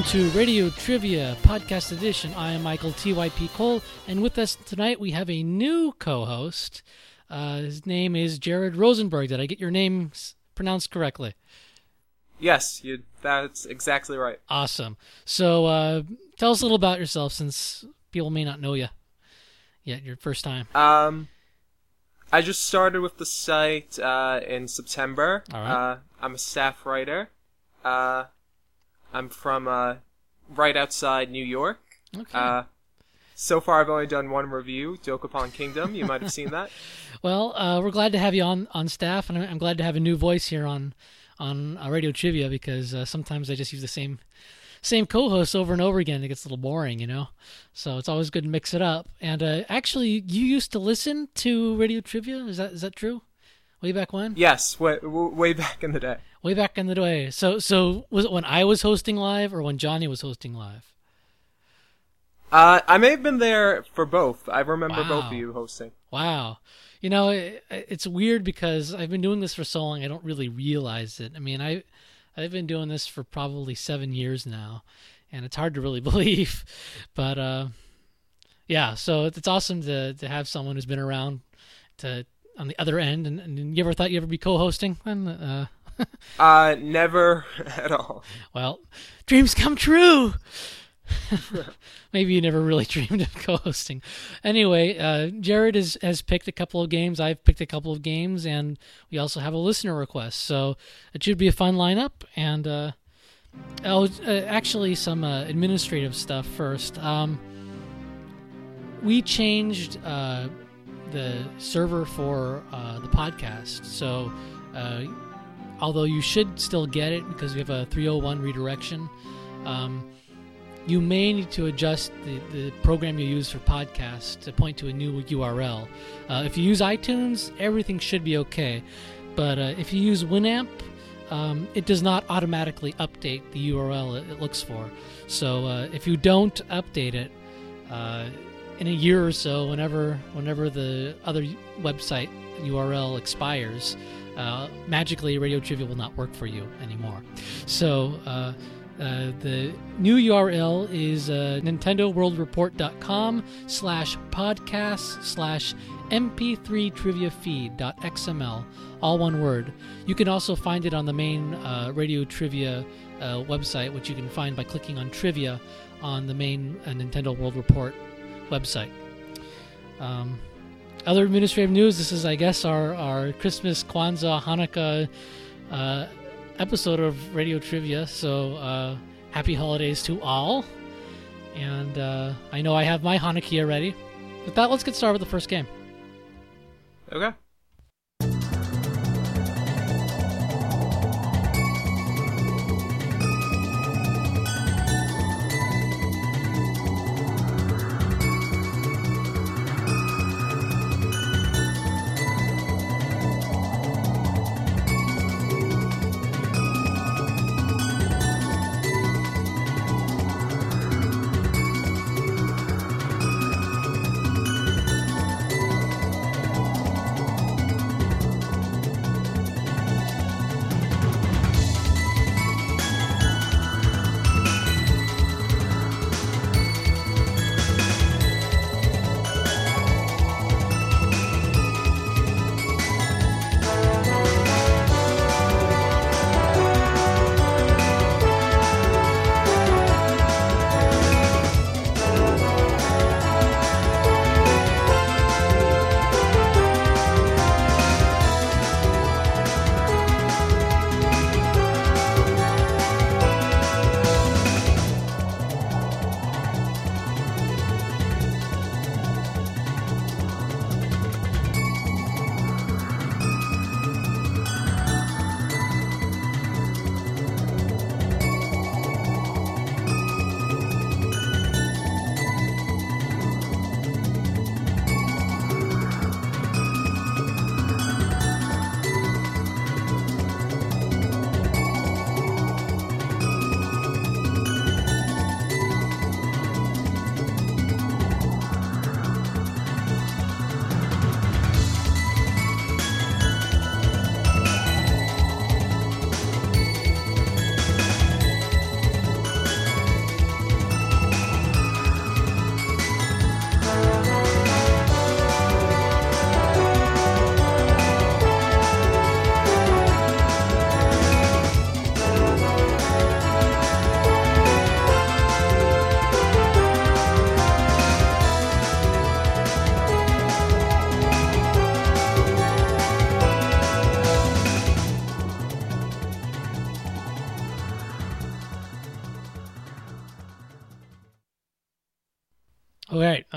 Welcome to Radio Trivia Podcast Edition. I am Michael TYP Cole, and with us tonight we have a new co host. Uh, his name is Jared Rosenberg. Did I get your name pronounced correctly? Yes, you. That's exactly right. Awesome. So uh, tell us a little about yourself since people may not know you yet, your first time. Um, I just started with the site uh, in September. All right. Uh, I'm a staff writer. I'm from uh, right outside New York. Okay. Uh, so far, I've only done one review, Dokapon Kingdom. You might have seen that. Well, uh, we're glad to have you on, on staff, and I'm I'm glad to have a new voice here on on uh, Radio Trivia because uh, sometimes I just use the same same co-host over and over again. It gets a little boring, you know. So it's always good to mix it up. And uh, actually, you used to listen to Radio Trivia. Is that is that true? Way back when? Yes, way, way back in the day. Way back in the day. So so was it when I was hosting live or when Johnny was hosting live? Uh, I may have been there for both. I remember both of you hosting. Wow. You know, it, it's weird because I've been doing this for so long, I don't really realize it. I mean, I, I've been doing this for probably seven years now, and it's hard to really believe. But, uh, yeah, so it's, it's awesome to, to have someone who's been around to on the other end. And, and you ever thought you'd ever be co hosting? And, uh, Uh, never at all. well, dreams come true. Maybe you never really dreamed of co-hosting. Anyway, uh, Jared has, has picked a couple of games. I've picked a couple of games, and we also have a listener request. So it should be a fun lineup. And uh, oh, uh, actually, some uh, administrative stuff first. Um, we changed uh, the server for uh, the podcast, so. Although you should still get it because we have a 301 redirection. Um, you may need to adjust the, the program you use for podcasts to point to a new URL. Uh, if you use iTunes, everything should be okay. But uh, if you use Winamp, um, it does not automatically update the URL it, it looks for. So uh, if you don't update it uh, in a year or so, whenever whenever the other website URL expires, uh, magically Radio Trivia will not work for you anymore. So uh, uh, the new URL is uh, NintendoWorldReport.com slash podcast slash mp3triviafeed.xml, all one word. You can also find it on the main uh, Radio Trivia uh, website, which you can find by clicking on Trivia on the main uh, Nintendo World Report website. Um, other administrative news this is, I guess, our, our Christmas, Kwanzaa, Hanukkah uh, episode of Radio Trivia. So uh, happy holidays to all. And uh, I know I have my Hanukkah ready. With that, let's get started with the first game. Okay.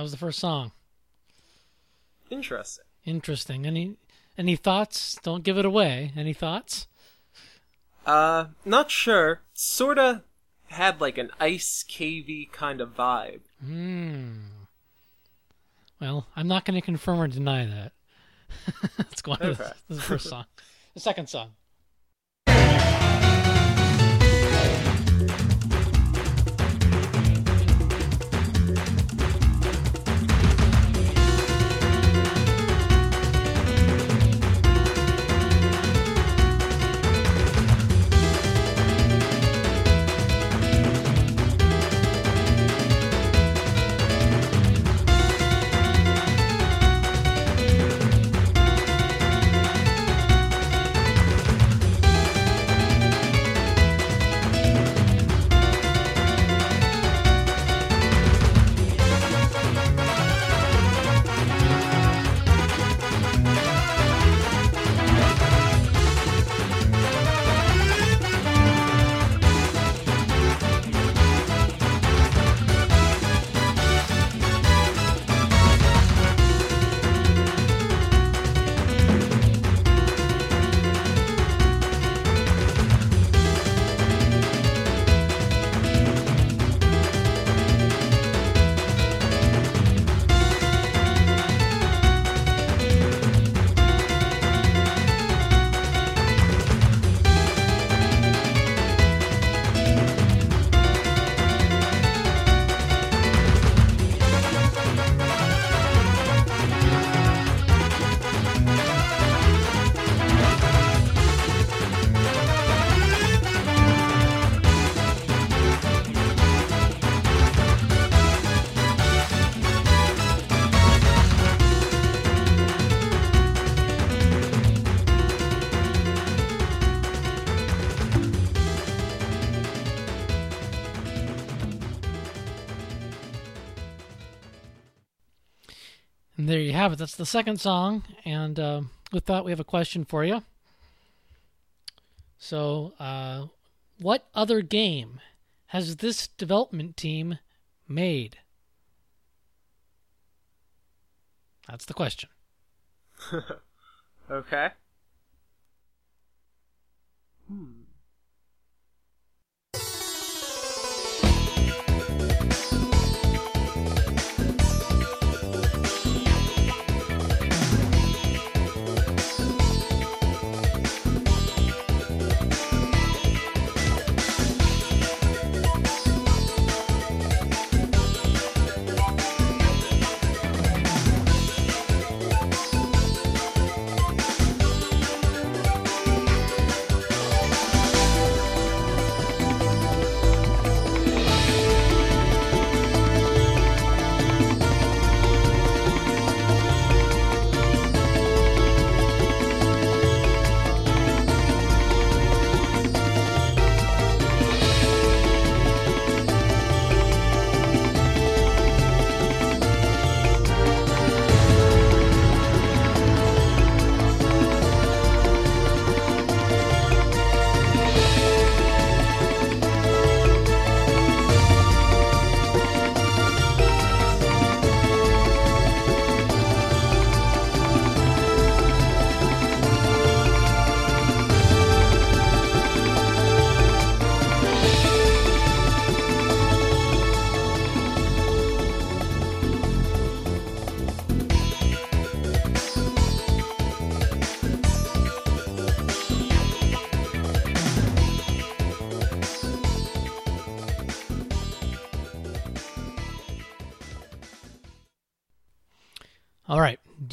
Was the first song. Interesting. Interesting. Any any thoughts? Don't give it away. Any thoughts? Uh, not sure. Sorta had like an ice cavey kind of vibe. Hmm. Well, I'm not going to confirm or deny that. Let's go on to the first song. The second song. Have it. That's the second song. And uh, with that, we have a question for you. So, uh, what other game has this development team made? That's the question. Okay. Hmm.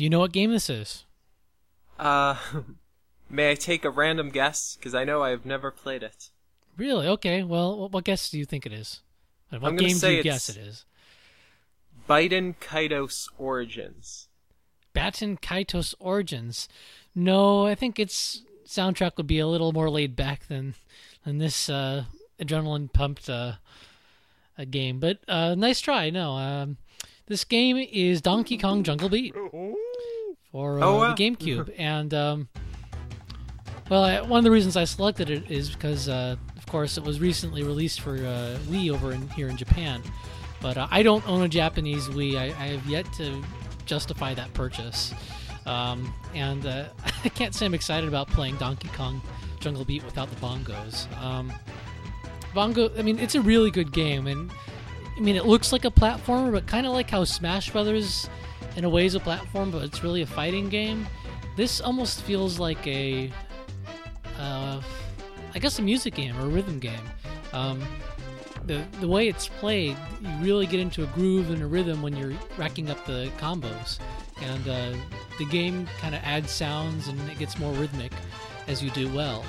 Do you know what game this is? Uh, may I take a random guess? Because I know I've never played it. Really? Okay. Well, what, what guess do you think it is? And What I'm gonna game do say you guess it's- it is? Baten Kaitos Origins. Baten Kaitos Origins. No, I think its soundtrack would be a little more laid back than than this uh, adrenaline pumped uh, a game. But uh, nice try. No, um, this game is Donkey Kong Jungle Beat for uh, Oh, wow. the GameCube, and um, well, I, one of the reasons I selected it is because, uh, of course, it was recently released for uh, Wii over in here in Japan. But uh, I don't own a Japanese Wii. I, I have yet to justify that purchase. Um, and uh, I can't say I'm excited about playing Donkey Kong Jungle Beat without the bongos. Um, bongo, I mean, it's a really good game, and I mean, it looks like a platformer, but kind of like how Smash Brothers, in a way, is a platform, but it's really a fighting game. This almost feels like a, uh, I guess, a music game or a rhythm game. Um, the the way it's played, you really get into a groove and a rhythm when you're racking up the combos, and uh, the game kind of adds sounds and it gets more rhythmic as you do well.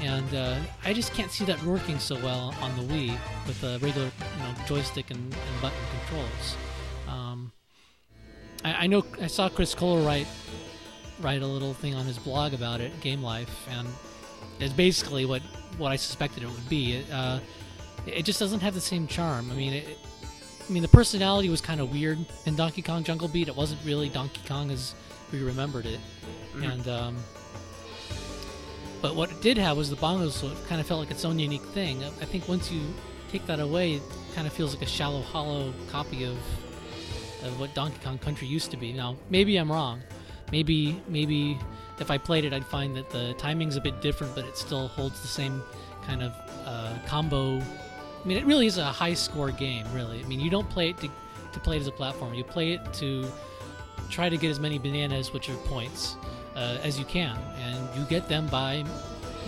And uh, I just can't see that working so well on the Wii with a regular you know, joystick and, and button controls. I, I know I saw Chris Kohler write write a little thing on his blog about it, Game Life, and it's basically what what I suspected it would be. It, uh, it just doesn't have the same charm. I mean, it, I mean the personality was kind of weird in Donkey Kong Jungle Beat. It wasn't really Donkey Kong as we remembered it, Mhm. and um, but what it did have was the bongos, so it kind of felt like its own unique thing. I think once you take that away, it kind of feels like a shallow, hollow copy of of what Donkey Kong Country used to be. Now, maybe I'm wrong. Maybe maybe if I played it, I'd find that the timing's a bit different, but it still holds the same kind of uh, combo. I mean, it really is a high score game. Really, I mean, you don't play it to to play it as a platform. You play it to try to get as many bananas, which are points, uh, as you can. And you get them by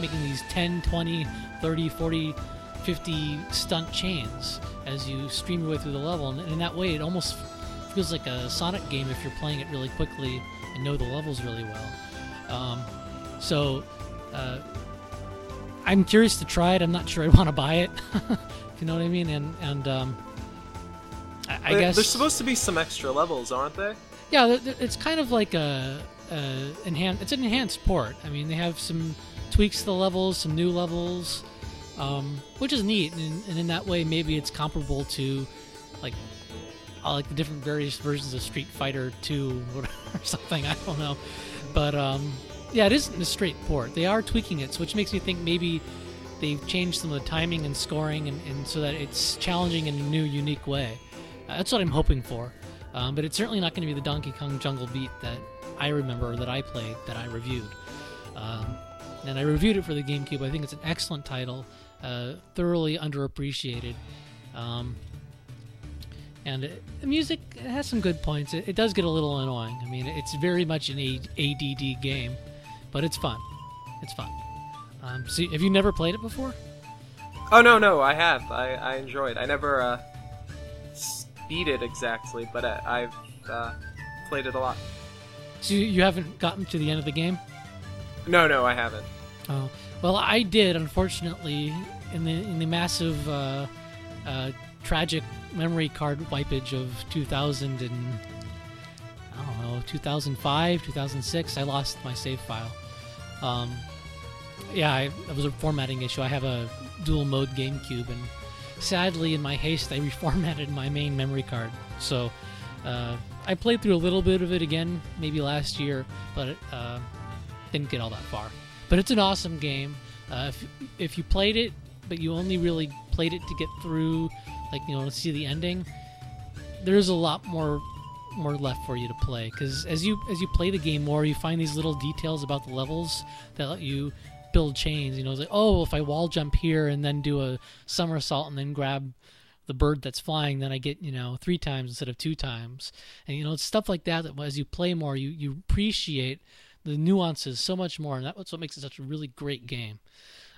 making these 10, 20, 30, 40, 50 stunt chains as you stream your way through the level. And in that way, it almost feels like a Sonic game if you're playing it really quickly and know the levels really well. Um, so, uh, I'm curious to try it. I'm not sure I want to buy it. if you know what I mean? And and um, I, I guess there's supposed to be some extra levels, aren't there? yeah, it's kind of like a, a enhan- It's an enhanced port. I mean, they have some tweaks to the levels, some new levels, um, which is neat. And, and in that way, maybe it's comparable to like uh, like the different various versions of Street Fighter 2 or something. I don't know, but um, yeah, it isn't a straight port. They are tweaking it, which makes me think maybe they've changed some of the timing and scoring, and, and so that it's challenging in a new, unique way. Uh, that's what I'm hoping for. Um, but it's certainly not going to be the Donkey Kong Jungle Beat that I remember that I played that I reviewed. Um, and I reviewed it for the GameCube. I think it's an excellent title, uh, thoroughly underappreciated. Um, and it, the music has some good points. It, it does get a little annoying. I mean, it's very much an ADD game, but it's fun. It's fun. Um, so, have you never played it before? Oh no, no, I have. I, I enjoyed. I never uh, beat it exactly, but uh, I've uh, played it a lot. So you, you haven't gotten to the end of the game? No, no, I haven't. Oh well, I did. Unfortunately, in the in the massive uh, uh, tragic memory card wipage of 2000 and I don't know 2005, 2006, I lost my save file. Um, yeah, I, it was a formatting issue. I have a dual mode GameCube, and sadly, in my haste, I reformatted my main memory card. So uh, I played through a little bit of it again, maybe last year, but uh, didn't get all that far. But it's an awesome game. Uh, if if you played it, but you only really played it to get through, like you know, see the ending, there's a lot more more left for you to play. Because as you as you play the game more, you find these little details about the levels that let you build chains. You know, it's like oh, if I wall jump here and then do a somersault and then grab the bird that's flying, then I get you know three times instead of two times. And you know, it's stuff like that that as you play more, you you appreciate the nuances so much more, and that's what makes it such a really great game.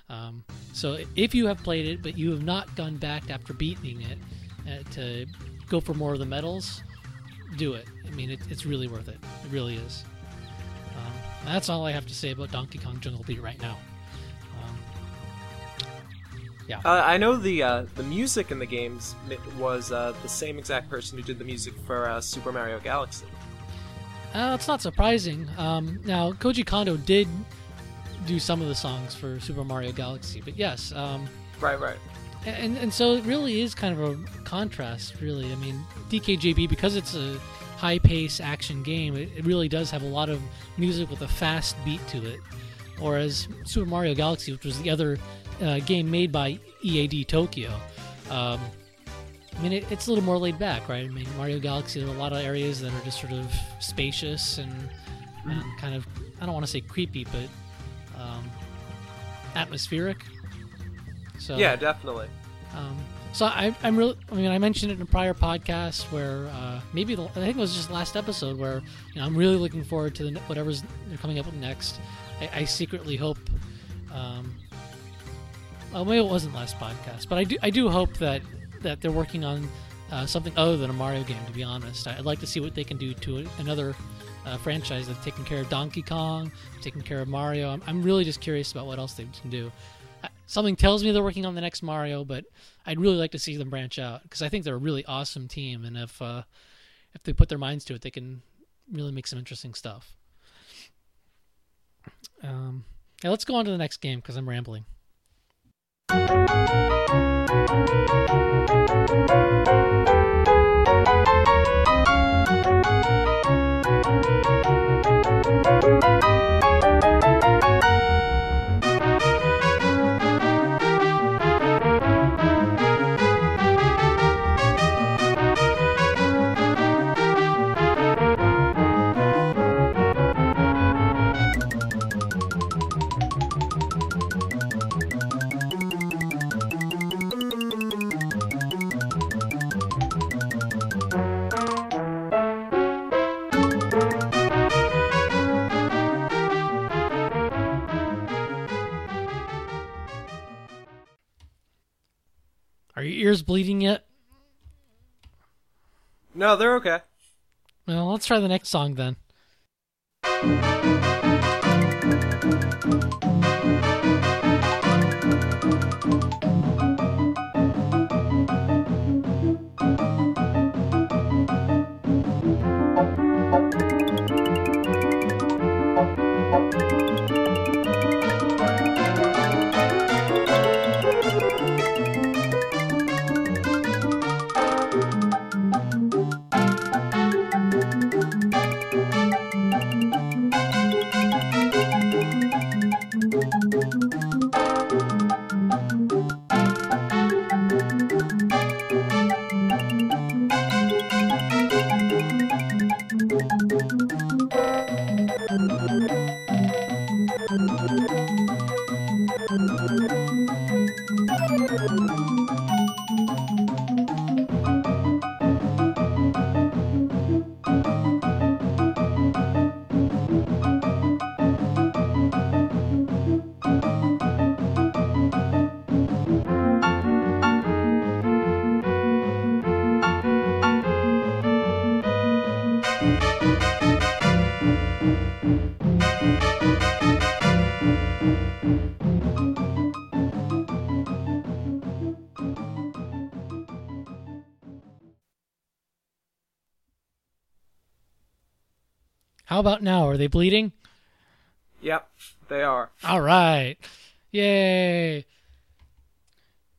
Um, so if you have played it, but you have not gone back after beating it uh, to go for more of the medals, do it. I mean, it, it's really worth it. It really is. Um, that's all I have to say about Donkey Kong Jungle Beat right now. Um, Uh, I know the uh, the music in the games was uh, the same exact person who did the music for uh, Super Mario Galaxy. Uh, it's not surprising. Um, now, Koji Kondo did do some of the songs for Super Mario Galaxy, but yes, um, Right, right. and and so it really is kind of a contrast. Really, I mean, DKJB because it's a high pace action game, it, it really does have a lot of music with a fast beat to it. Whereas Super Mario Galaxy, which was the other uh, game made by EAD Tokyo, um, I mean, it, it's a little more laid back, right? I mean, Mario Galaxy, there are a lot of areas that are just sort of spacious and, and kind of, I don't want to say creepy, but um, atmospheric. So Yeah, definitely. um, so I, I'm really. I mean, I mentioned it in a prior podcast where uh, maybe the, I think it was just last episode where you know I'm really looking forward to the, whatever's coming up next. I, I secretly hope. Um, well, maybe it wasn't last podcast, but I do. I do hope that that they're working on uh, something other than a Mario game. To be honest, I'd like to see what they can do to another uh, franchise that's taking care of Donkey Kong, taking care of Mario. I'm, I'm really just curious about what else they can do. Uh, Something tells me they're working on the next Mario, but I'd really like to see them branch out because I think they're a really awesome team, and if uh, if they put their minds to it, they can really make some interesting stuff. Um, yeah, let's go on to the next game because I'm rambling. No, they're okay. Well, let's try the next song then. How about now? Are they bleeding? Yep, they are. All right. Yay.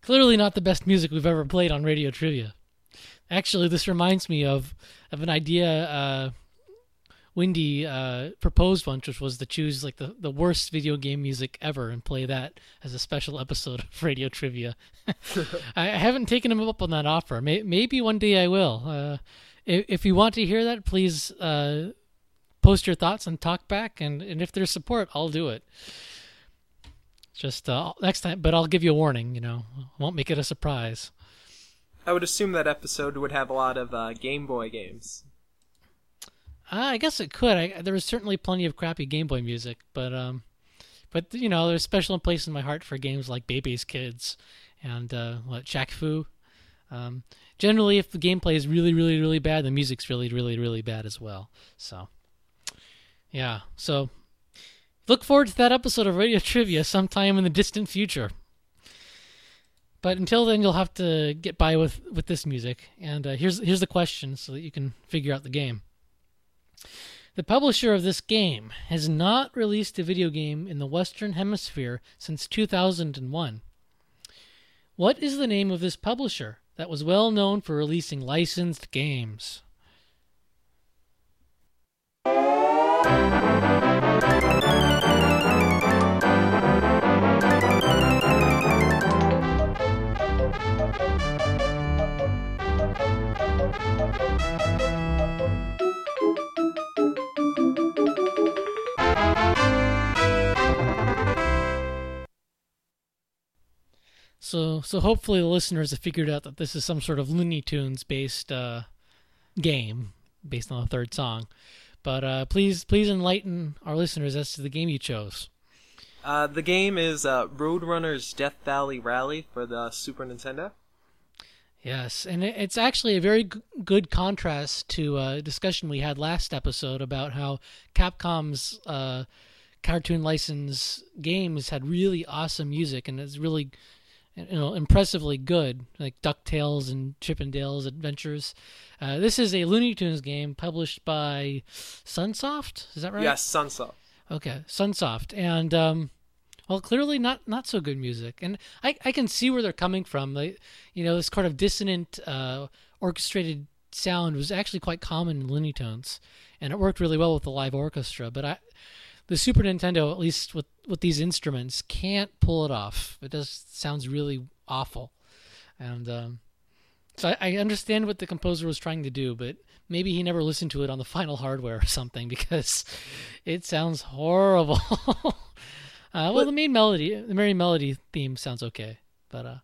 Clearly not the best music we've ever played on Radio Trivia. Actually, this reminds me of, of an idea uh, Windy uh, proposed once, which was to choose like the, the worst video game music ever and play that as a special episode of Radio Trivia. I, I haven't taken him up on that offer. May, maybe one day I will. Uh, if, if you want to hear that, please uh, post your thoughts and talk back, and, and if there's support, I'll do it. Just uh, next time, but I'll give you a warning. You know, won't make it a surprise. I would assume that episode would have a lot of uh, Game Boy games. Uh, I guess it could. I, there was certainly plenty of crappy Game Boy music, but um, but you know, there's a special place in my heart for games like Bebe's Kids and uh, what Shaq Fu. Um, generally, if the gameplay is really, really, really bad, the music's really, really, really bad as well. So, yeah. So, look forward to that episode of Radio Trivia sometime in the distant future. But until then, you'll have to get by with, with this music. And uh, here's here's the question, so that you can figure out the game. The publisher of this game has not released a video game in the Western Hemisphere since 2001. What is the name of this publisher that was well known for releasing licensed games? So so hopefully the listeners have figured out that this is some sort of Looney Tunes based uh, game based on the third song. But uh, please please enlighten our listeners as to the game you chose. Uh, the game is uh, Roadrunner's Death Valley Rally for the Super Nintendo. Yes, and it's actually a very g- good contrast to a discussion we had last episode about how Capcom's uh, cartoon license games had really awesome music and it's really you know impressively good, like Ducktales and Chip 'n Dale's Adventures. Uh, this is a Looney Tunes game published by Sunsoft. Is that right? Yes, Sunsoft. Okay, Sunsoft, and um, well, clearly not not so good music, and I I can see where they're coming from. Like, you know, this kind of dissonant, uh, orchestrated sound was actually quite common in Looney Tunes, and it worked really well with the live orchestra. But I, the Super Nintendo, at least with with these instruments, can't pull it off. It just sounds really awful, and um, so I, I understand what the composer was trying to do, but maybe he never listened to it on the final hardware or something because it sounds horrible. uh, well, the main melody, the Merry Melody theme sounds okay, but uh,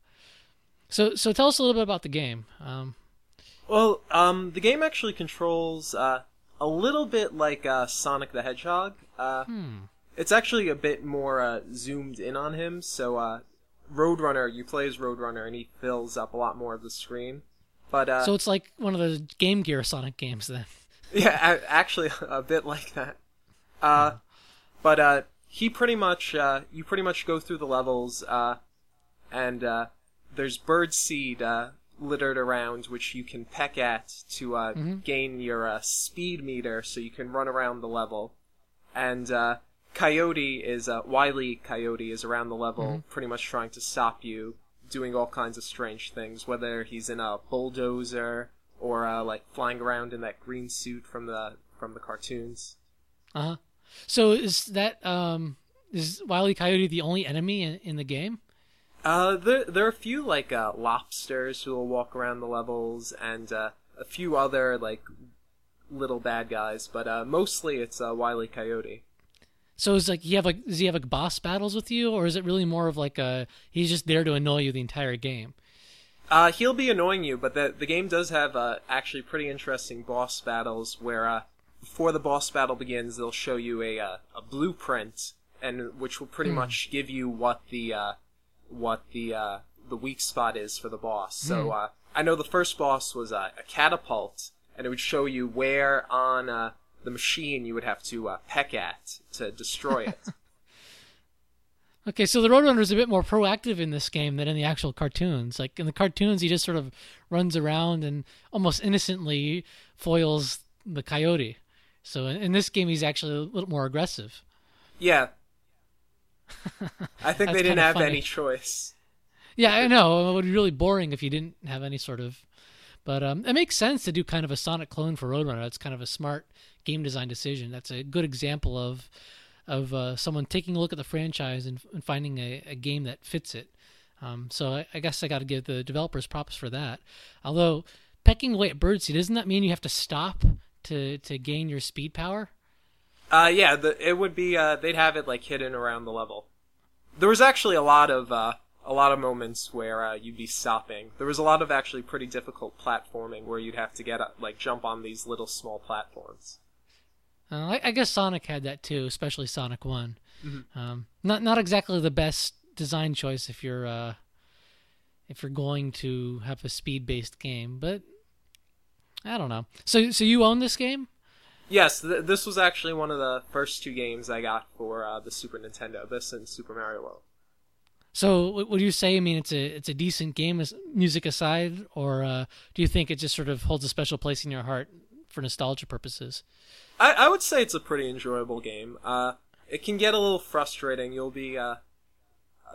so so tell us a little bit about the game. Um, Well, um, the game actually controls uh, a little bit like uh, Sonic the Hedgehog. Uh, hmm. It's actually a bit more uh, zoomed in on him. So, uh, Roadrunner, you play as Roadrunner, and he fills up a lot more of the screen. But uh, So it's like one of the Game Gear Sonic games then. yeah, a- actually, a bit like that. Uh, but uh, he pretty much, uh, you pretty much go through the levels, uh, and uh, there's bird seed uh, littered around, which you can peck at to uh, gain your uh, speed meter, so you can run around the level. And uh, Coyote is uh, Wily Coyote is around the level, pretty much trying to stop you, doing all kinds of strange things. Whether he's in a bulldozer or uh, like flying around in that green suit from the from the cartoons. Uh huh. So is that um is Wily Coyote the only enemy in, in the game? Uh, there there are a few like uh, lobsters who will walk around the levels, and uh, a few other like little bad guys, but uh, mostly it's uh, Wily Coyote. So is like you have like does he have like boss battles with you, or is it really more of like a he's just there to annoy you the entire game? Uh, he'll be annoying you, but the the game does have uh, actually pretty interesting boss battles where uh, before the boss battle begins, they'll show you a uh, a blueprint, and which will pretty much give you what the uh, what the uh, the weak spot is for the boss. So uh, I know the first boss was uh, a catapult, and it would show you where on uh, the machine you would have to uh, peck at to destroy it. Okay, so the Roadrunner is a bit more proactive in this game than in the actual cartoons. Like in the cartoons, he just sort of runs around and almost innocently foils the coyote. So in, in this game, he's actually a little more aggressive. yeah. I think they didn't have funny. any choice. Yeah, I know it would be really boring if you didn't have any sort of. But um, it makes sense to do kind of a Sonic clone for Roadrunner. That's kind of a smart game design decision. That's a good example of of uh, someone taking a look at the franchise and, and finding a, a game that fits it. Um, so I, I guess I got to give the developers props for that. Although pecking away at birdseed doesn't that mean you have to stop to to gain your speed power? Uh, yeah, the, it would be. Uh, they'd have it like hidden around the level. There was actually a lot of uh, a lot of moments where uh, you'd be stopping. There was a lot of actually pretty difficult platforming where you'd have to get up, like jump on these little small platforms. Uh, I, I guess Sonic had that too, especially Sonic One. Um, not not exactly the best design choice if you're uh, if you're going to have a speed based game, but I don't know. So so you own this game? Yes, th- this was actually one of the first two games I got for uh, the Super Nintendo. This and Super Mario World. So what would you say? I mean, it's a it's a decent game, as music aside, or uh, do you think it just sort of holds a special place in your heart for nostalgia purposes? I, I would say it's a pretty enjoyable game. Uh, it can get a little frustrating. You'll be uh,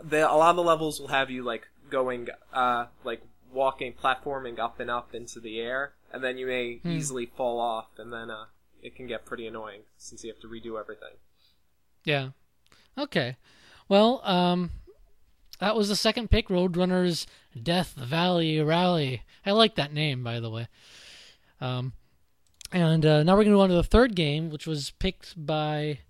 the, a lot of the levels will have you like going uh, like walking, platforming up and up into the air, and then you may easily fall off, and then uh, it can get pretty annoying since you have to redo everything. Yeah. Okay. Well, um, that was the second pick, Roadrunners Death Valley Rally. I like that name, by the way. Um, and uh, now we're going to go on to the third game, which was picked by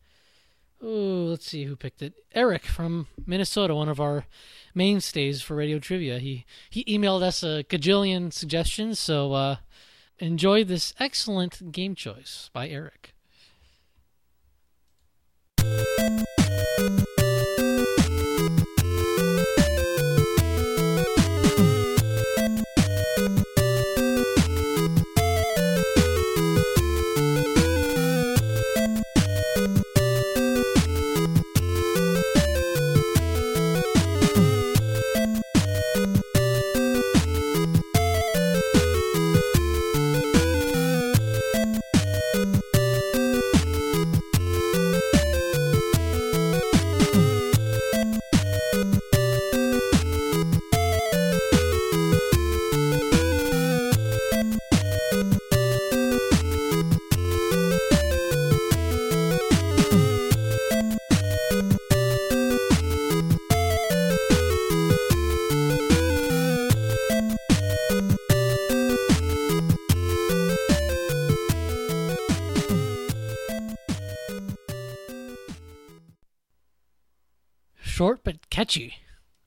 Oh, let's see who picked it. Eric from Minnesota, one of our mainstays for Radio Trivia. He he emailed us a gajillion suggestions, so uh, enjoy this excellent game choice by Eric.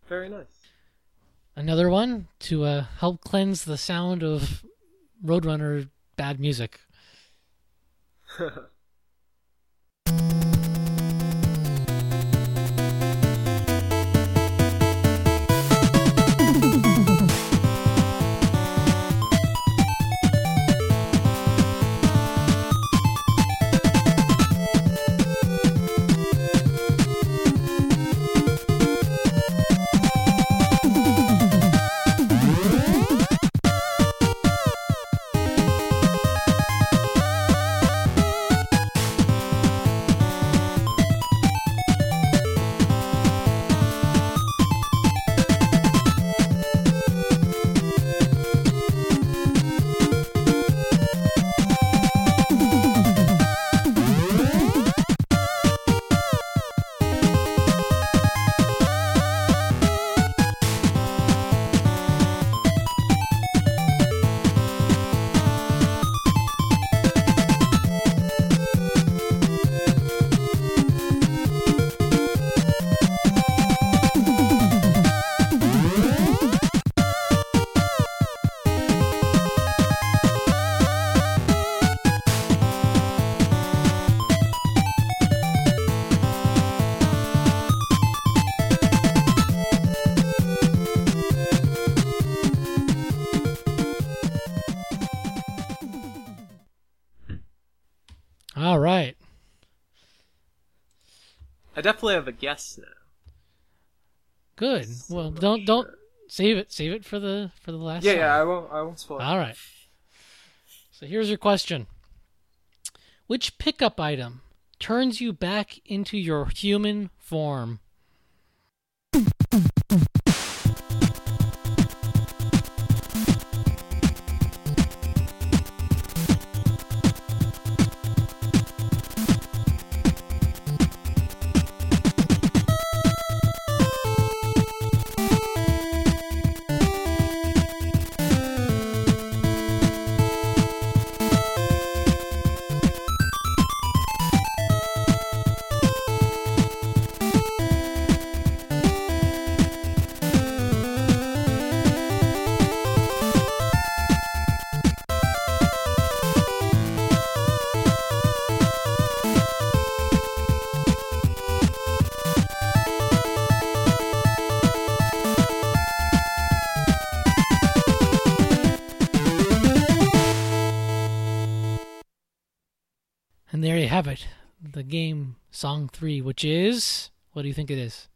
Very nice. Another one to uh, help cleanse the sound of Roadrunner bad music. definitely have a guess now. Good. Well, don't don't save it. Save it for the for the last. Yeah, song. yeah, I won't. I won't spoil. it. All right. So here's your question. Which pickup item turns you back into your human form? Have it. The game Song 3, which is what do you think it is?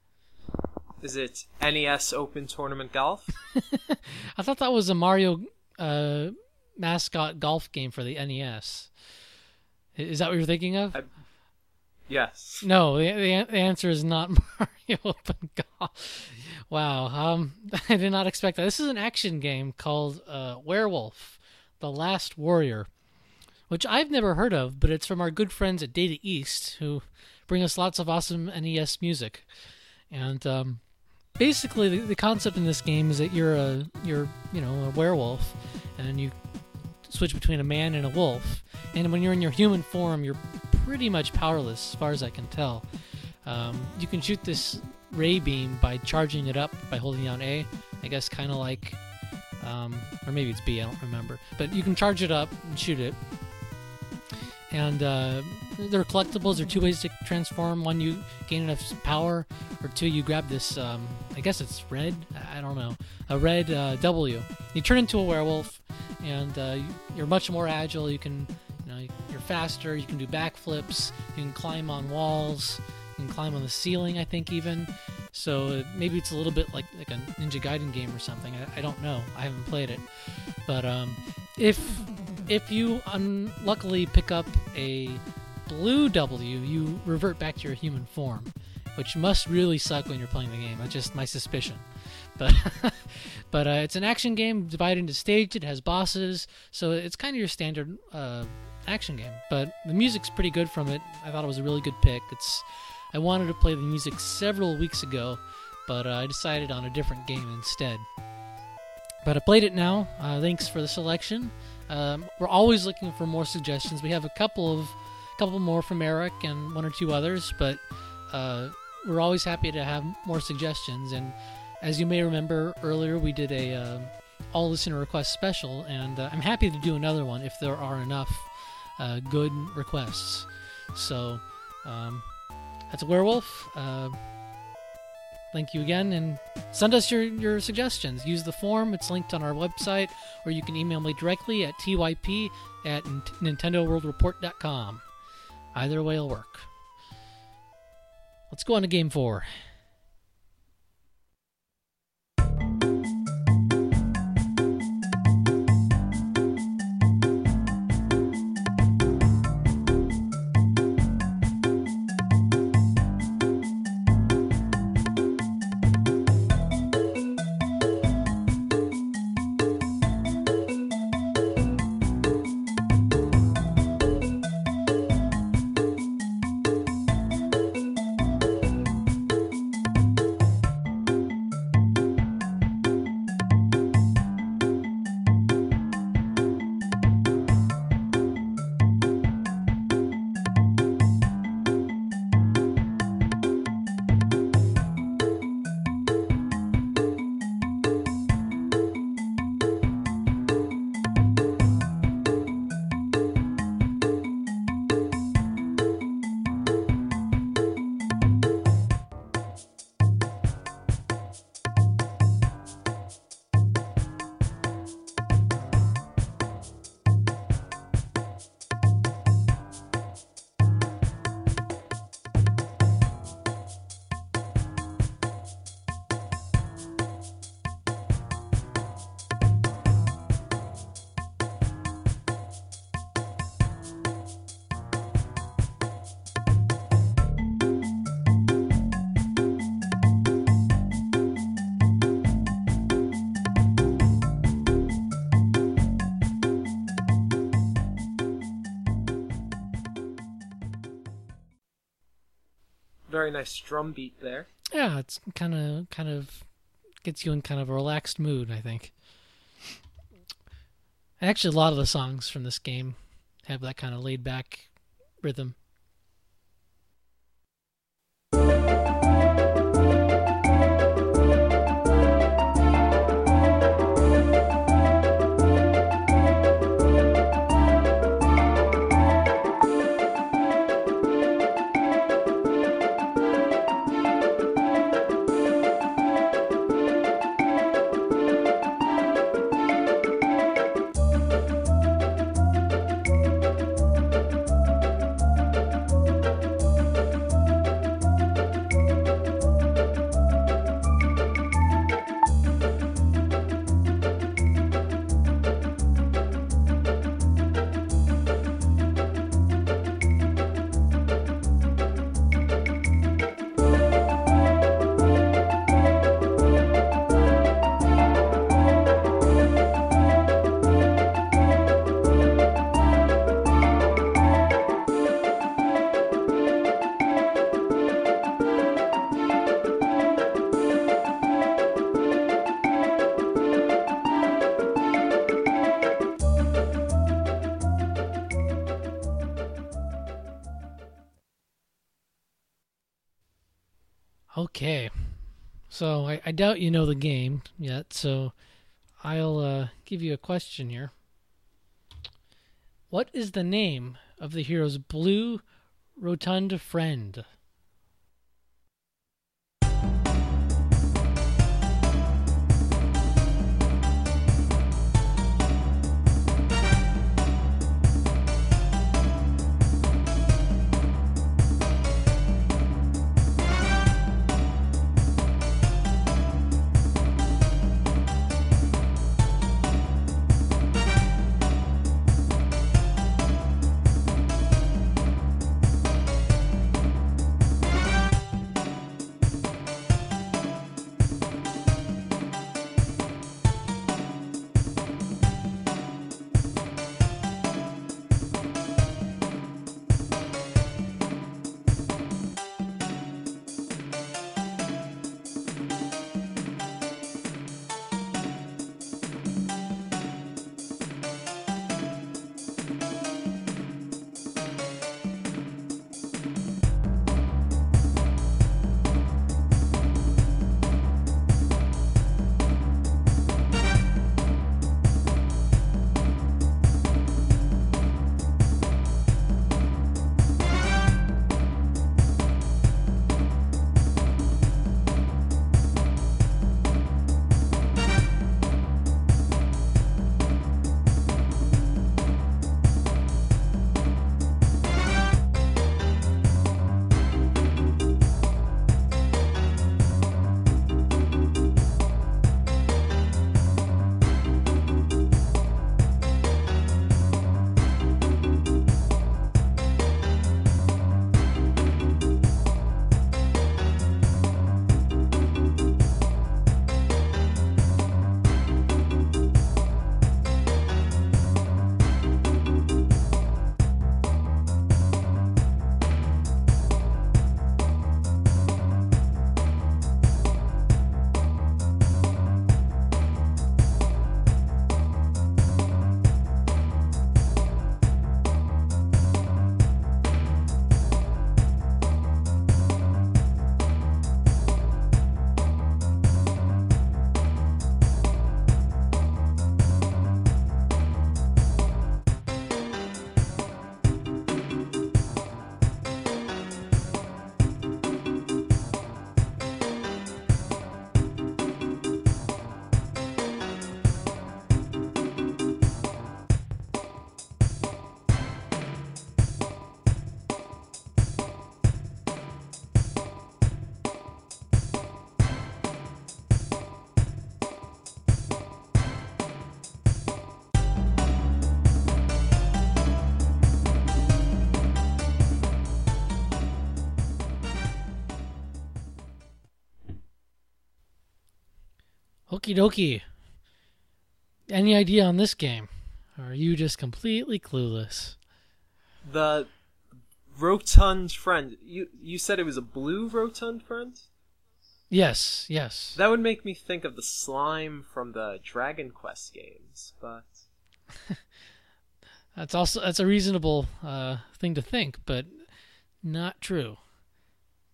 Is it NES Open Tournament Golf? I thought that was a Mario uh, mascot golf game for the NES. Is that what you're thinking of? I- yes. No, the, the, the answer is not Mario Open Golf. Wow, um, I did not expect that. This is an action game called uh, Werewolf: The Last Warrior, which I've never heard of, but it's from our good friends at Data East, who bring us lots of awesome NES music. And um, basically, the, the concept in this game is that you're a you're you know a werewolf, and you switch between a man and a wolf. And when you're in your human form, you're pretty much powerless as far as I can tell. Um, you can shoot this ray beam by charging it up by holding down A. I guess kind of like, um, or maybe it's B. I don't remember. But you can charge it up and shoot it. And uh, there are collectibles. There are two ways to transform. One, you gain enough power, or two, you grab this. Um, I guess it's red. I don't know. A red uh, W. You turn into a werewolf, and uh, you're much more agile. You can, you know, you're faster. You can do backflips. You can climb on walls. Can climb on the ceiling. I think even. So maybe it's a little bit like like a Ninja Gaiden game or something. I, I don't know. I haven't played it, but um, if if you unluckily pick up a blue W, you revert back to your human form, which must really suck when you're playing the game. That's just my suspicion. But but uh, it's an action game divided into stages. It has bosses, so it's kind of your standard uh, action game. But the music's pretty good from it. I thought it was a really good pick. It's I wanted to play the music several weeks ago, but uh, I decided on a different game instead. But I played it now. Uh, thanks for the selection. Um, we're always looking for more suggestions. We have a couple of couple more from Eric and one or two others, but uh, we're always happy to have more suggestions. And as you may remember earlier, we did a uh, all listener request special, and uh, I'm happy to do another one if there are enough uh, good requests. So um, that's a werewolf. Uh, thank you again and send us your, your suggestions. Use the form. It's linked on our website or you can email me directly at typ at nintendoworldreport.com either way will work. Let's go on to game four Very nice drum beat there. yeah it's kind of kind of gets you in kind of a relaxed mood i think actually a lot of the songs from this game have that kind of laid back rhythm I, doubt you know the game yet, so I'll uh, give you a question here. What is the name of the hero's blue rotund friend? Okie dokie. Any idea on this game? Or are you just completely clueless? The rotund friend. You you said it was a blue rotund friend? Yes, yes. That would make me think of the slime from the Dragon Quest games, but That's also that's a reasonable uh, thing to think, but not true.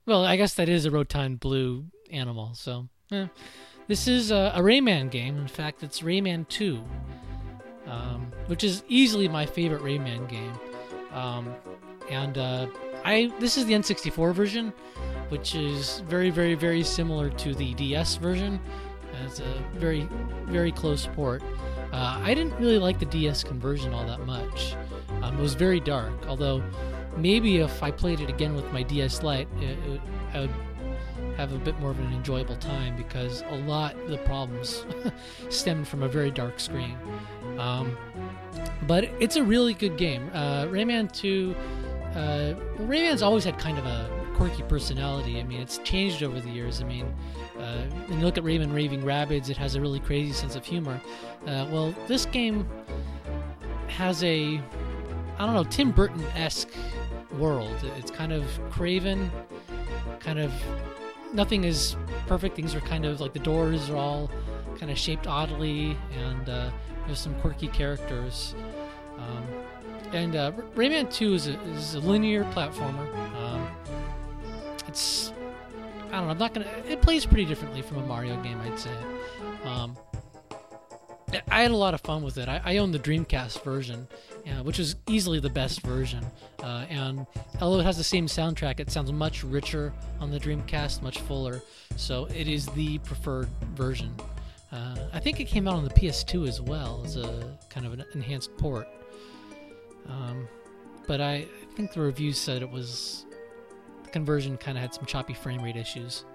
Well, I guess that is a rotund blue animal. So, eh. This is a, a Rayman game. In fact, it's Rayman 2, um, which is easily my favorite Rayman game. Um, and uh, I this is the N64 version, which is very, very, very similar to the DS version. It's a very, very close port. Uh, I didn't really like the DS conversion all that much. Um, it was very dark, although maybe if I played it again with my DS Lite, it, it, I would have a bit more of an enjoyable time because a lot of the problems stemmed from a very dark screen. Um, but it's a really good game. Uh, Rayman 2, uh, Rayman's always had kind of a quirky personality. I mean, it's changed over the years. I mean, uh, when you look at Rayman Raving Rabbids, it has a really crazy sense of humor. Uh, well, this game has a, I don't know, Tim Burton esque world. It's kind of craven, kind of nothing is perfect. Things are kind of like the doors are all kind of shaped oddly, and uh, there's some quirky characters. Um, and uh, Rayman 2 is a, is a linear platformer. Um, it's I don't know. I'm not gonna. It plays pretty differently from a Mario game, I'd say. Um, I had a lot of fun with it. I, I own the Dreamcast version, uh, which is easily the best version. Uh, and although it has the same soundtrack, it sounds much richer on the Dreamcast, much fuller. So it is the preferred version. Uh, I think it came out on the PS2 as well as a kind of an enhanced port. Um, but I, I think the reviews said it was the conversion kind of had some choppy frame rate issues.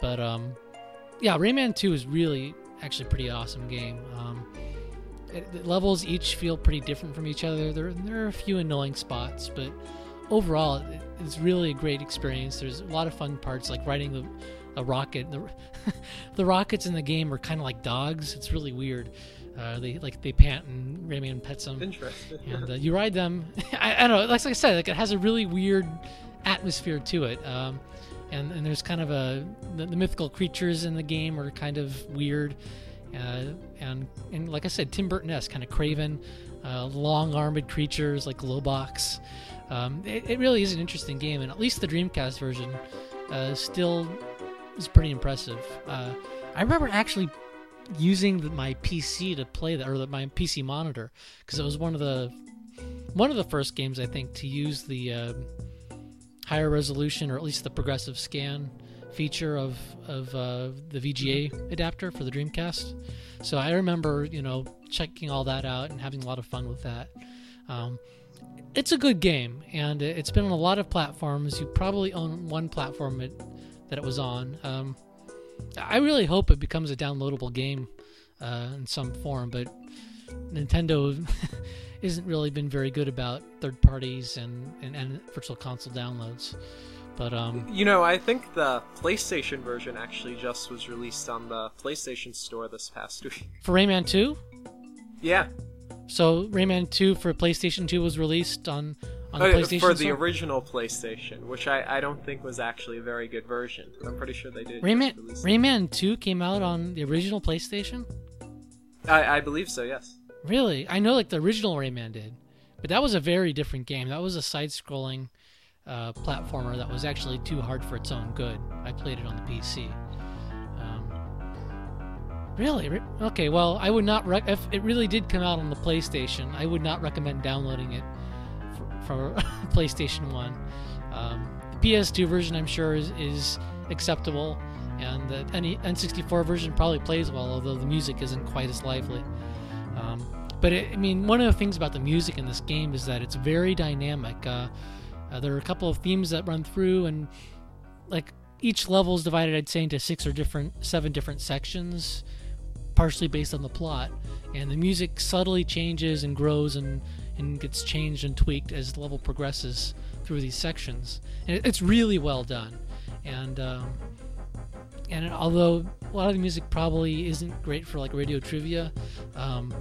But um, yeah, Rayman 2 is really actually pretty awesome game. Um, it, the levels each feel pretty different from each other. There, there are a few annoying spots, but overall, it, it's really a great experience. There's a lot of fun parts, like riding the a rocket. The, the rockets in the game are kind of like dogs. It's really weird. Uh, they like they pant and Rayman pets them. Interesting. And uh, you ride them. I, I, don't know. Like, like I said, like it has a really weird atmosphere to it. Um, and, and there's kind of a the, the, mythical creatures in the game are kind of weird, uh, and and like I said, Tim Burton-esque, kind of craven, uh, long-armed creatures like Globox. Um, it, it, really is an interesting game, and at least the Dreamcast version uh, still is pretty impressive. Uh, I remember actually using the, my PC to play that, or the, my PC monitor, because it was one of the one of the first games I think to use the uh, higher resolution, or at least the progressive scan feature of of uh, the VGA adapter for the Dreamcast. So I remember, you know, checking all that out and having a lot of fun with that. Um, it's a good game, and it's been on a lot of platforms. You probably own one platform it, that it was on. Um, I really hope it becomes a downloadable game uh, in some form, but Nintendo isn't really been very good about third parties and, and, and virtual console downloads. But um, you know, I think the PlayStation version actually just was released on the PlayStation Store this past week. For Rayman 2? Yeah. So Rayman 2 for PlayStation 2 was released on on the oh, PlayStation for the store? original PlayStation, which I, I don't think was actually a very good version. I'm pretty sure they did. Rayman Rayman 2 came out on the original PlayStation. I, I believe so. Yes. Really? I know like the original Rayman did, but that was a very different game. That was a side-scrolling uh, platformer that was actually too hard for its own good. I played it on the PC. Um, really? Okay. Well, I would not. Rec- if it really did come out on the PlayStation, I would not recommend downloading it for, for PlayStation One. Um, the PS2 version, I'm sure, is, is acceptable, and the N64 version probably plays well, although the music isn't quite as lively. Um, but it, I mean, one of the things about the music in this game is that it's very dynamic. Uh, uh, there are a couple of themes that run through, and like each level is divided, I'd say, into six or different, seven different sections, partially based on the plot. And the music subtly changes and grows and, and gets changed and tweaked as the level progresses through these sections. And it, it's really well done. And um, and although a lot of the music probably isn't great for like radio trivia, um,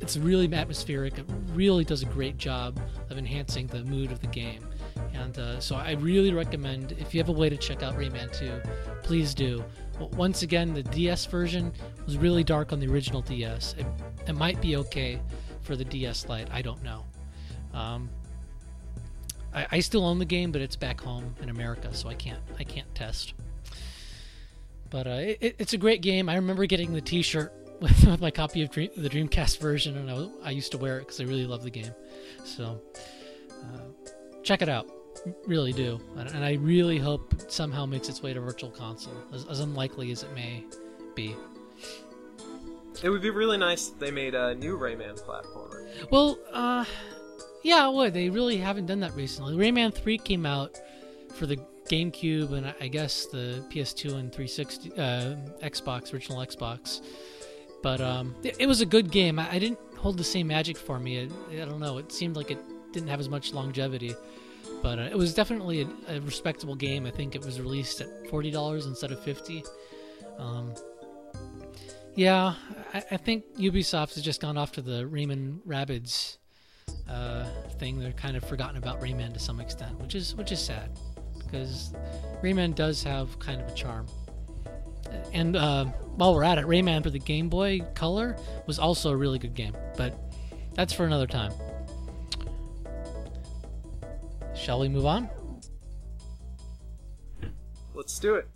it's really atmospheric. It really does a great job of enhancing the mood of the game. And uh, so I really recommend if you have a way to check out Rayman 2, please do. Once again, the DS version was really dark on the original DS. It, it might be okay for the DS Lite. I don't know. Um, I, I still own the game, but it's back home in America, so I can't I can't test. But uh, it, it's a great game. I remember getting the T-shirt with, with my copy of Dream, the Dreamcast version, and I, I used to wear it because I really love the game. So uh, check it out, really do. And, and, I really hope it somehow makes its way to Virtual Console, as, as unlikely as it may be. It would be really nice if they made a new Rayman platformer. Well, uh, yeah, it would. They really haven't done that recently. Rayman 3 came out for the GameCube and I guess the PS2 and 360 uh, Xbox, original Xbox. But um, it, it, was a good game. I, I, didn't hold the same magic for me. I, don't know. It seemed like it didn't have as much longevity. But uh, it was definitely a, a, respectable game. I think it was released at forty dollars instead of fifty. Um, yeah, I, I, think Ubisoft has just gone off to the Rayman Rabbids uh, thing. They're kind of forgotten about Rayman to some extent, which is which is sad because Rayman does have kind of a charm. And uh, while we're at it, Rayman for the Game Boy Color was also a really good game, but that's for another time. Shall we move on? Let's Let's do it.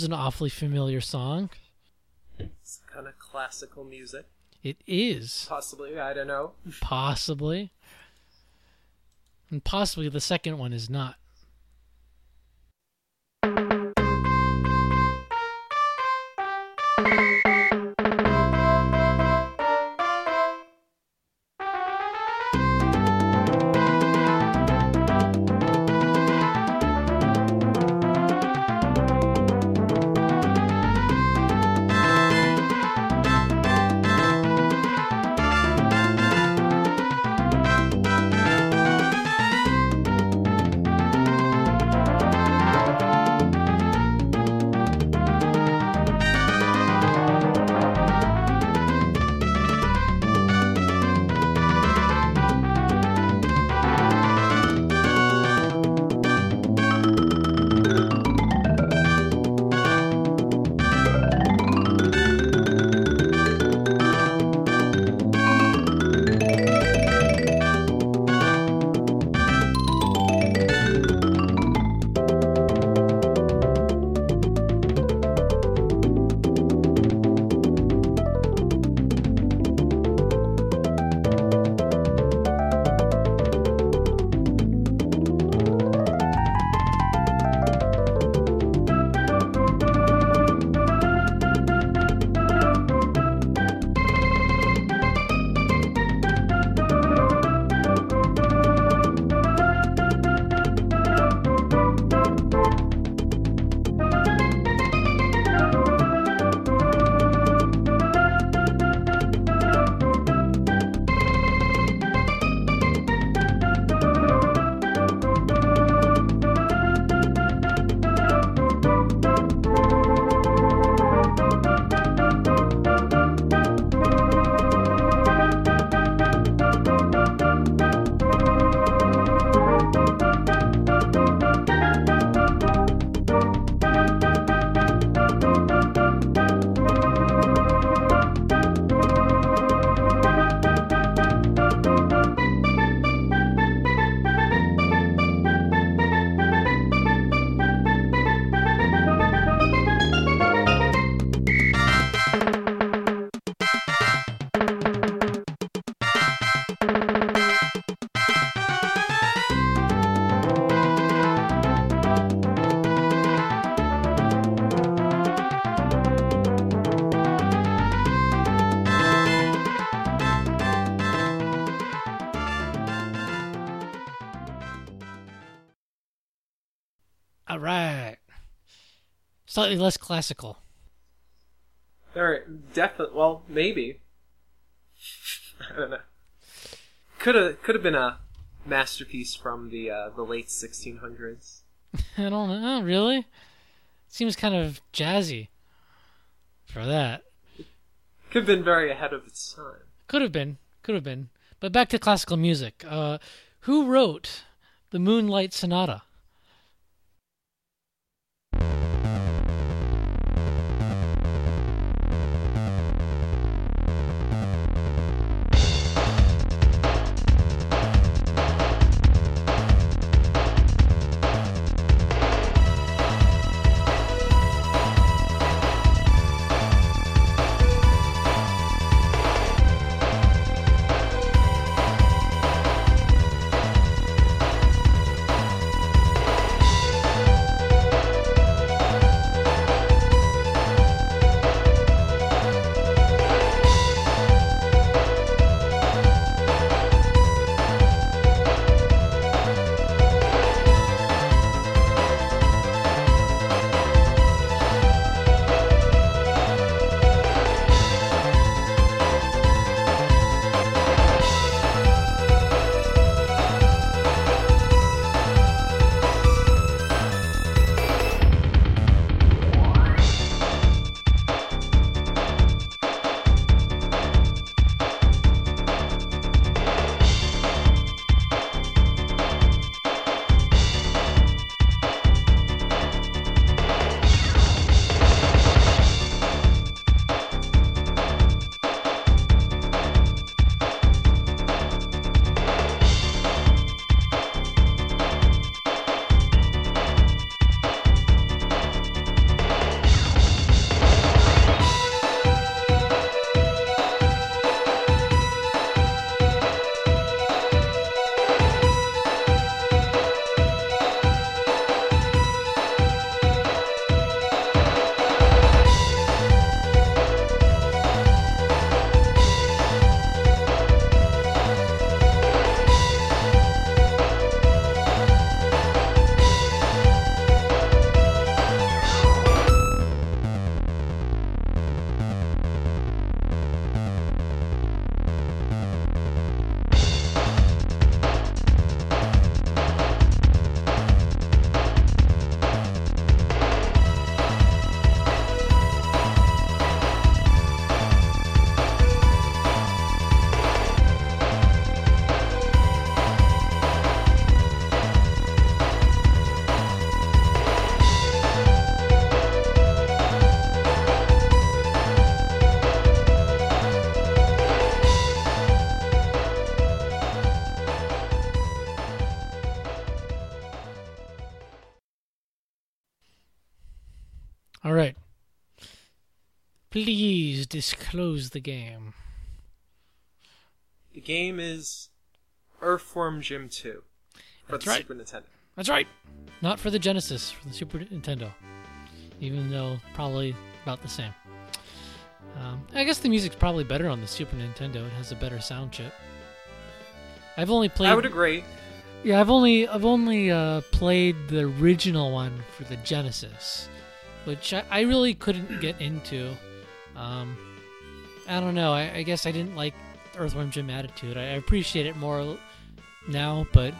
There's an awfully familiar song. It's kind of classical music. It is Possibly, I don't know. possibly, and possibly the second one is not. Slightly less classical. There, definitely. Well, maybe. I don't know. Could have could have been a masterpiece from the uh, the late 1600s. I don't know. Really? Seems kind of jazzy for that. Could have been very ahead of its time. Could have been. Could have been. But back to classical music. Uh, who wrote the Moonlight Sonata? Please disclose the game. The game is Earthworm Jim 2 for That's the right. Super Nintendo. That's right. Not for the Genesis, for the Super Nintendo. Even though probably about the same. Um, I guess the music's probably better on the Super Nintendo. It has a better sound chip. I've only played. I would agree. Yeah, I've only I've only uh, played the original one for the Genesis, which I, I really couldn't get into. Um, I don't know. I, I guess I didn't like Earthworm Jim attitude. I, I appreciate it more now, but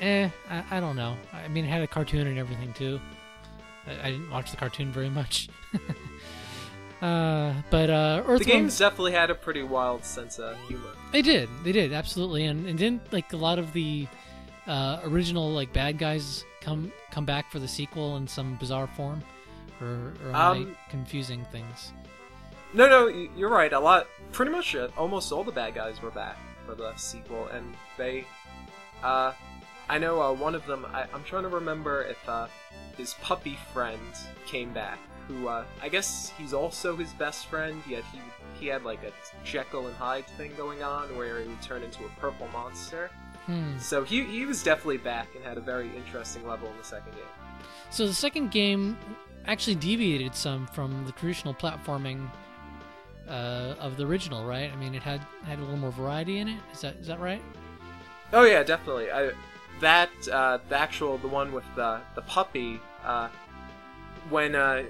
eh, I, I don't know. I mean, it had a cartoon and everything too. I, didn't watch the cartoon very much. uh, but uh, Earthworm. The games definitely had a pretty wild sense of humor. They did. They did absolutely. And, and didn't like a lot of the uh, original like bad guys come come back for the sequel in some bizarre form, or, or am I Um, confusing things? No, no, you're right. A lot, pretty much, uh, almost all the bad guys were back for the sequel, and they, uh, I know uh, one of them. I, I'm trying to remember if uh, his puppy friend came back. Who uh, I guess he's also his best friend. Yet he he had like a Jekyll and Hyde thing going on where he would turn into a purple monster. Hmm. So he he was definitely back and had a very interesting level in the second game. So the second game actually deviated some from the traditional platforming uh, of the original, right? I mean, it had had a little more variety in it. Is that is that right? Oh yeah, definitely. I, that uh, the actual the one with the the puppy. Uh, when uh,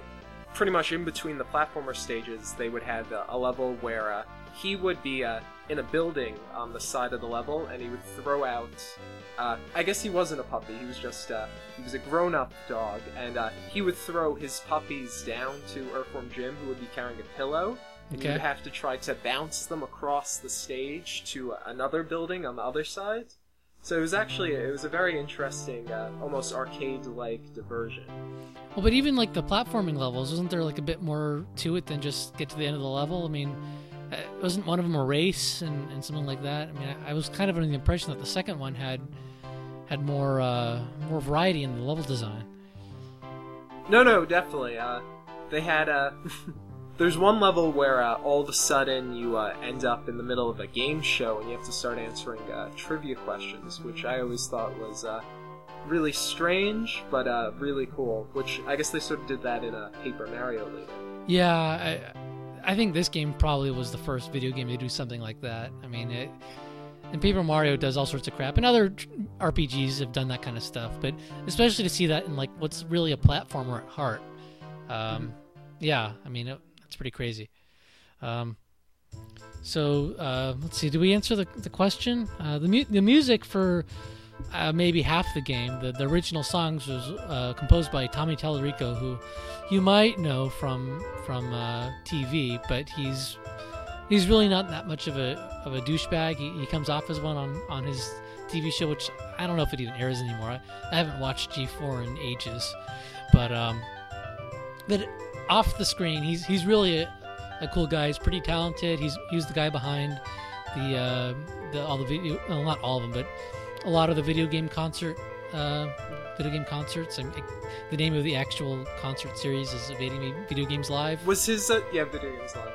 pretty much in between the platformer stages, they would have a, level where uh, he would be uh, in a building on the side of the level, and he would throw out. Uh, I guess he wasn't a puppy. He was just uh, he was a grown-up dog, and uh, he would throw his puppies down to Earthworm Jim, who would be carrying a pillow, and You'd have to try to bounce them across the stage to another building on the other side. So it was actually it was a very interesting, uh, almost arcade-like diversion. Well, but even like the platforming levels, wasn't there like a bit more to it than just get to the end of the level? I mean, wasn't one of them a race and, and something like that? I mean, I, I was kind of under the impression that the second one had had more uh, more variety in the level design. No, no, definitely. Uh, they had Uh, there's one level where uh, all of a sudden you uh, end up in the middle of a game show and you have to start answering uh, trivia questions, which I always thought was uh, really strange, but uh, really cool. Which I guess they sort of did that in a Paper Mario later. Yeah, I, I think this game probably was the first video game to do something like that. I mean, it, and Paper Mario does all sorts of crap, and other RPGs have done that kind of stuff. But especially to see that in like what's really a platformer at heart, um, yeah, I mean, it, it's pretty crazy. Um, so uh, let's see, do we answer the, the question? Uh, the mu- the music for uh, maybe half the game, the, the original songs was uh, composed by Tommy Tallarico, who you might know from from uh, TV, but he's he's really not that much of a of a douchebag. He, he comes off as one on on his TV show, which I don't know if it even airs anymore. I, I haven't watched G4 in ages, but um, but off the screen, he's he's really a, a cool guy. He's pretty talented. He's he's the guy behind the uh, the all the video, well, not all of them, but a lot of the video game concert uh, video game concerts. And the name of the actual concert series is Evading Me Video Games Live. Was his uh, yeah video games live?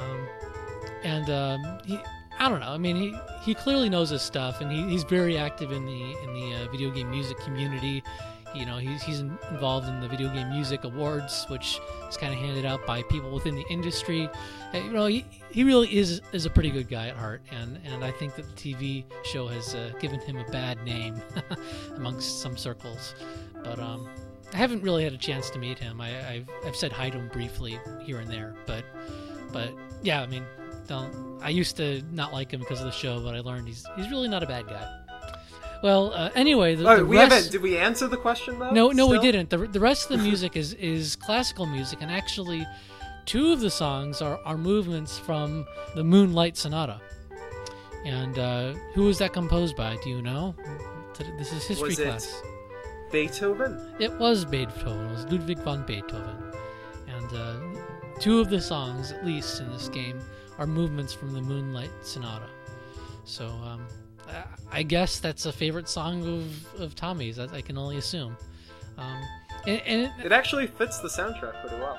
Um, and um, he, I don't know. I mean, he, he clearly knows his stuff, and he, he's very active in the in the uh, video game music community. You know, he's he's involved in the video game music awards, which is kind of handed out by people within the industry. Uh, you know, he, he really is is a pretty good guy at heart, and and I think that the TV show has uh, given him a bad name amongst some circles. But um, I haven't really had a chance to meet him. I, I've I've said hi to him briefly here and there, but but yeah, I mean, don't. I used to not like him because of the show, but I learned he's he's really not a bad guy. Well, uh, anyway, the, Oh, the we rest, haven't. Did we answer the question though? no, no, we didn't. The, the rest of the music is is classical music, and actually, two of the songs are, are movements from the Moonlight Sonata. And uh, who was that composed by? Do you know? This is history Was it class. Beethoven. It was Beethoven. It was Ludwig van Beethoven. And uh, two of the songs, at least in this game, are movements from the Moonlight Sonata. So um, I- guess that's a favorite song of, of Tommy's. I, I can only assume. Um, and, and it- It actually fits the soundtrack pretty well.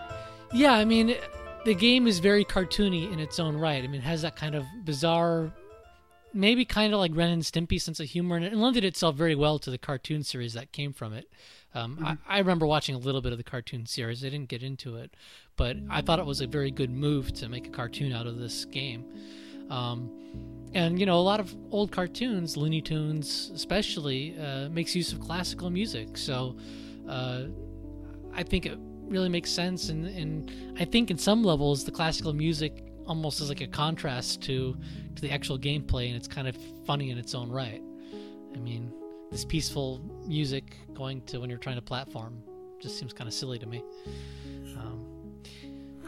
yeah, I mean, the game is very cartoony in its own right. I mean, it has that kind of bizarre, maybe kind of like Ren and Stimpy sense of humor, and it lended itself very well to the cartoon series that came from it. Um, I, I remember watching a little bit of the cartoon series. I didn't get into it, but I thought it was a very good move to make a cartoon out of this game. Um, and you know, a lot of old cartoons, Looney Tunes especially, uh, makes use of classical music. So uh, I think it really makes sense, and, and I think in some levels the classical music almost is like a contrast to to the actual gameplay, and it's kind of funny in its own right. I mean, this peaceful music going to when you're trying to platform just seems kind of silly to me. Um,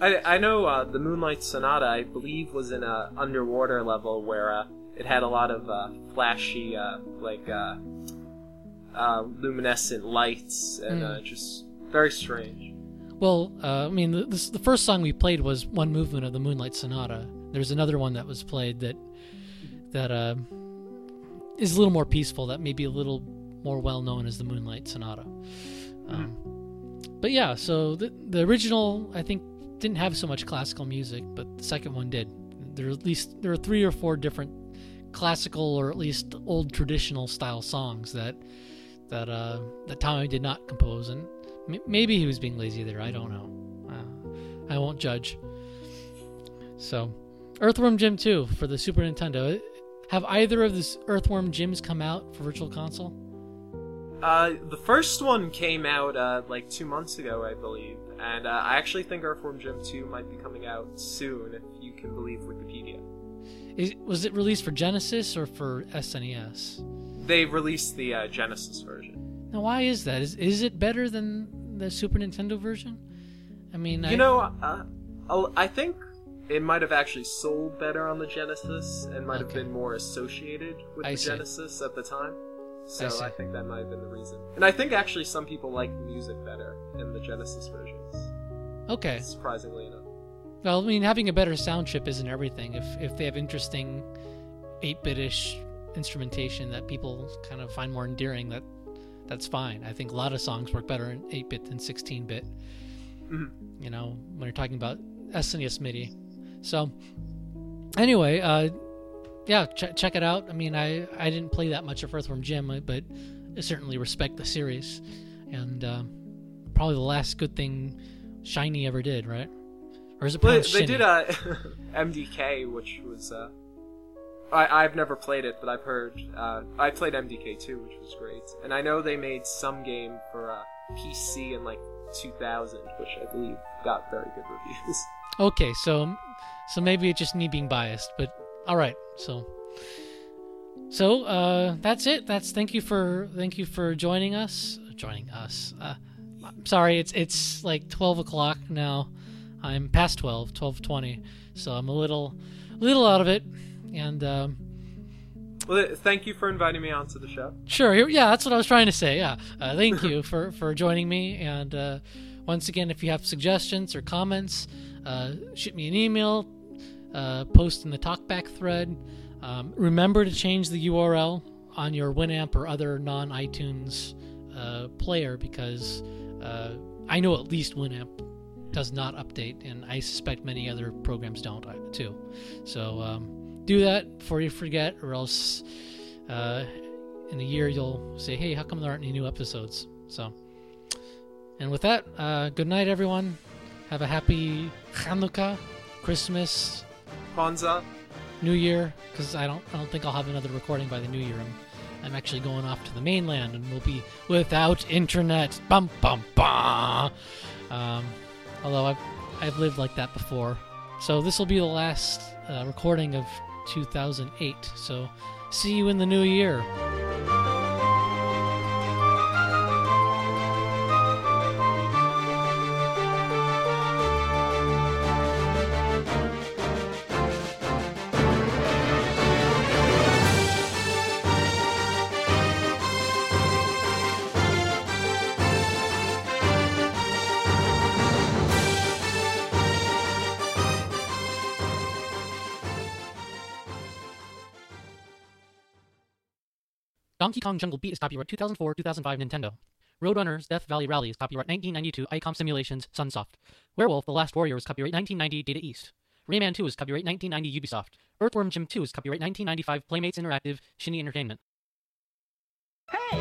I, I know uh, the Moonlight Sonata, I believe, was in a underwater level where uh, it had a lot of uh, flashy, uh, like uh, uh, luminescent lights, and uh, just very strange. Well, uh, I mean, the, this, the first song we played was one movement of the Moonlight Sonata. There's another one that was played that that uh, is a little more peaceful. That may be a little more well known as the Moonlight Sonata. Um, but yeah, so the the original I think didn't have so much classical music, but the second one did. There are at least there are three or four different classical or at least old traditional style songs that that uh, that Tommy did not compose, and M- maybe he was being lazy there. I don't know. Uh, I won't judge. So, Earthworm Jim 2 for the Super Nintendo. Have either of the Earthworm Jims come out for Virtual Console? Uh, the first one came out uh, like two months ago, I believe, And uh, I actually think Earthworm Jim 2 might be coming out soon, if you can believe Wikipedia. Is, was it released for Genesis or for SNES? They released the uh, Genesis version. Now, why is that? Is is it better than the Super Nintendo version? I mean, I, You know, uh, I'll- think it might have actually sold better on the Genesis and might have been more associated with I the see. Genesis at the time. So see. I, think that might have been the reason. And I think actually some people like the music better in the Genesis versions, okay. surprisingly enough. Well, I mean, having a better sound chip isn't everything. If if they have interesting, eight bitish instrumentation that people kind of find more endearing, that that's fine. I think a lot of songs work better in eight bit than sixteen bit. Mhm. You know, when you're talking about SNES MIDI. So, anyway, uh, yeah, ch- check it out. I mean, I I didn't play that much of Earthworm Jim, uh, but I certainly respect the series, and uh, probably the last good thing Shiny ever did, right? Or is it Well, they did uh, MDK, which was. Uh, I, I've never played it, but I've heard. Uh, I played MDK 2, which was great. And I know they made some game for uh, PC in like 2000, which I believe got very good reviews. Okay, so so maybe it's just me being biased, but all right. So so uh, that's it. That's thank you for thank you for joining us. Joining us. Uh, I'm sorry, it's it's like 12 o'clock now. I'm past 12, 12:20, so I'm a little little out of it. And um, Well, thank you for inviting me onto the show. Sure. Yeah, that's what I was trying to say. Yeah. Uh, thank you for, for joining me. And uh, once again, if you have suggestions or comments, uh, shoot me an email, uh, post in the talkback thread. Um, remember to change the URL on your Winamp or other non iTunes uh, player because uh, I know at least Winamp does not update, and I suspect many other programs don't uh, too. So um, do that before you forget, or else uh, in a year you'll say, "Hey, how come there aren't any new episodes?" So, and with that, uh, good night, everyone. Have a happy Hanukkah, Christmas, Kwanzaa. New Year, because I don't, I don't think I'll have another recording by the New Year. I'm, I'm actually going off to the mainland, and we'll be without internet. Bum bum bum. Um, although I've, I've lived like that before, so this will be the last uh, recording of 2008. So, see you in the new year. Donkey Kong Jungle Beat is copyright 2004-2005 Nintendo. Road Runner's Death Valley Rally is copyright 1992 Icom Simulations Sunsoft. Werewolf The Last Warrior is copyright 1990 Data East. Rayman 2 is copyright 1990 Ubisoft. Earthworm Jim 2 is copyright 1995 Playmates Interactive Shiny Entertainment. Hey!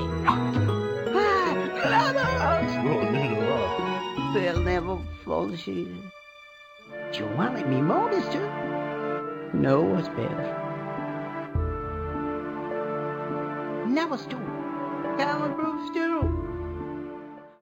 Brothers! They'll never fall asleep. Do you want to be more, mister? No, what's better? Now, stew. Common brew stew.